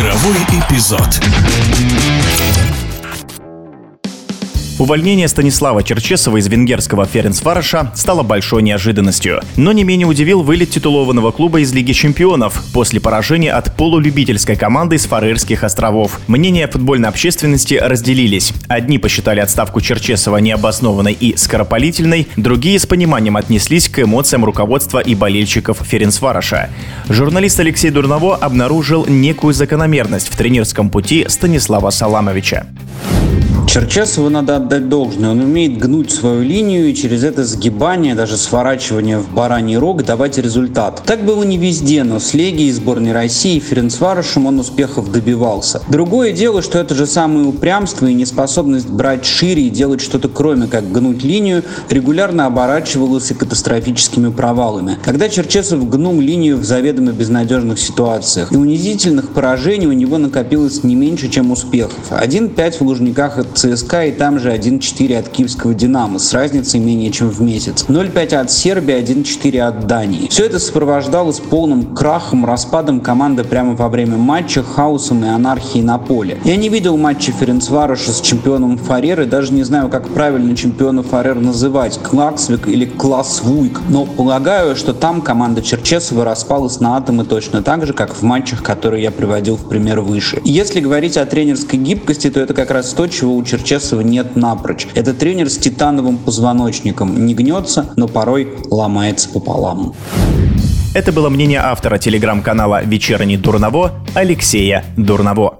Игровой эпизод. Увольнение Станислава Черчесова из венгерского Ференцвароша стало большой неожиданностью. Но не менее удивил вылет титулованного клуба из Лиги чемпионов после поражения от полулюбительской команды из Фарерских островов. Мнения футбольной общественности разделились. Одни посчитали отставку Черчесова необоснованной и скоропалительной, другие с пониманием отнеслись к эмоциям руководства и болельщиков Ференцвароша. Журналист Алексей Дурново обнаружил некую закономерность в тренерском пути Станислава Саламовича. Черчесову надо отдать должное. Он умеет гнуть свою линию и через это сгибание, даже сворачивание в бараний рог давать результат. Так было не везде, но с Легией, сборной России и Ференцварышем он успехов добивался. Другое дело, что это же самое упрямство и неспособность брать шире и делать что-то кроме как гнуть линию регулярно оборачивалось и катастрофическими провалами. Когда Черчесов гнул линию в заведомо безнадежных ситуациях и унизительных поражений у него накопилось не меньше, чем успехов. 1-5 в Лужниках от ЦСКА и там же 1-4 от киевского Динамо с разницей менее чем в месяц. 0-5 от Сербии, 1-4 от Дании. Все это сопровождалось полным крахом, распадом команды прямо во время матча, хаосом и анархией на поле. Я не видел матча Ференцвароша с чемпионом Фареры, даже не знаю, как правильно чемпиона Фарер называть, Клаксвик или Классвуйк, но полагаю, что там команда Черчесова распалась на атомы точно так же, как в матчах, которые я приводил в пример выше. Если говорить о тренерской гибкости, то это как раз то, чего у Черчесова нет напрочь. Это тренер с титановым позвоночником. Не гнется, но порой ломается пополам. Это было мнение автора телеграм-канала «Вечерний Дурново» Алексея Дурново.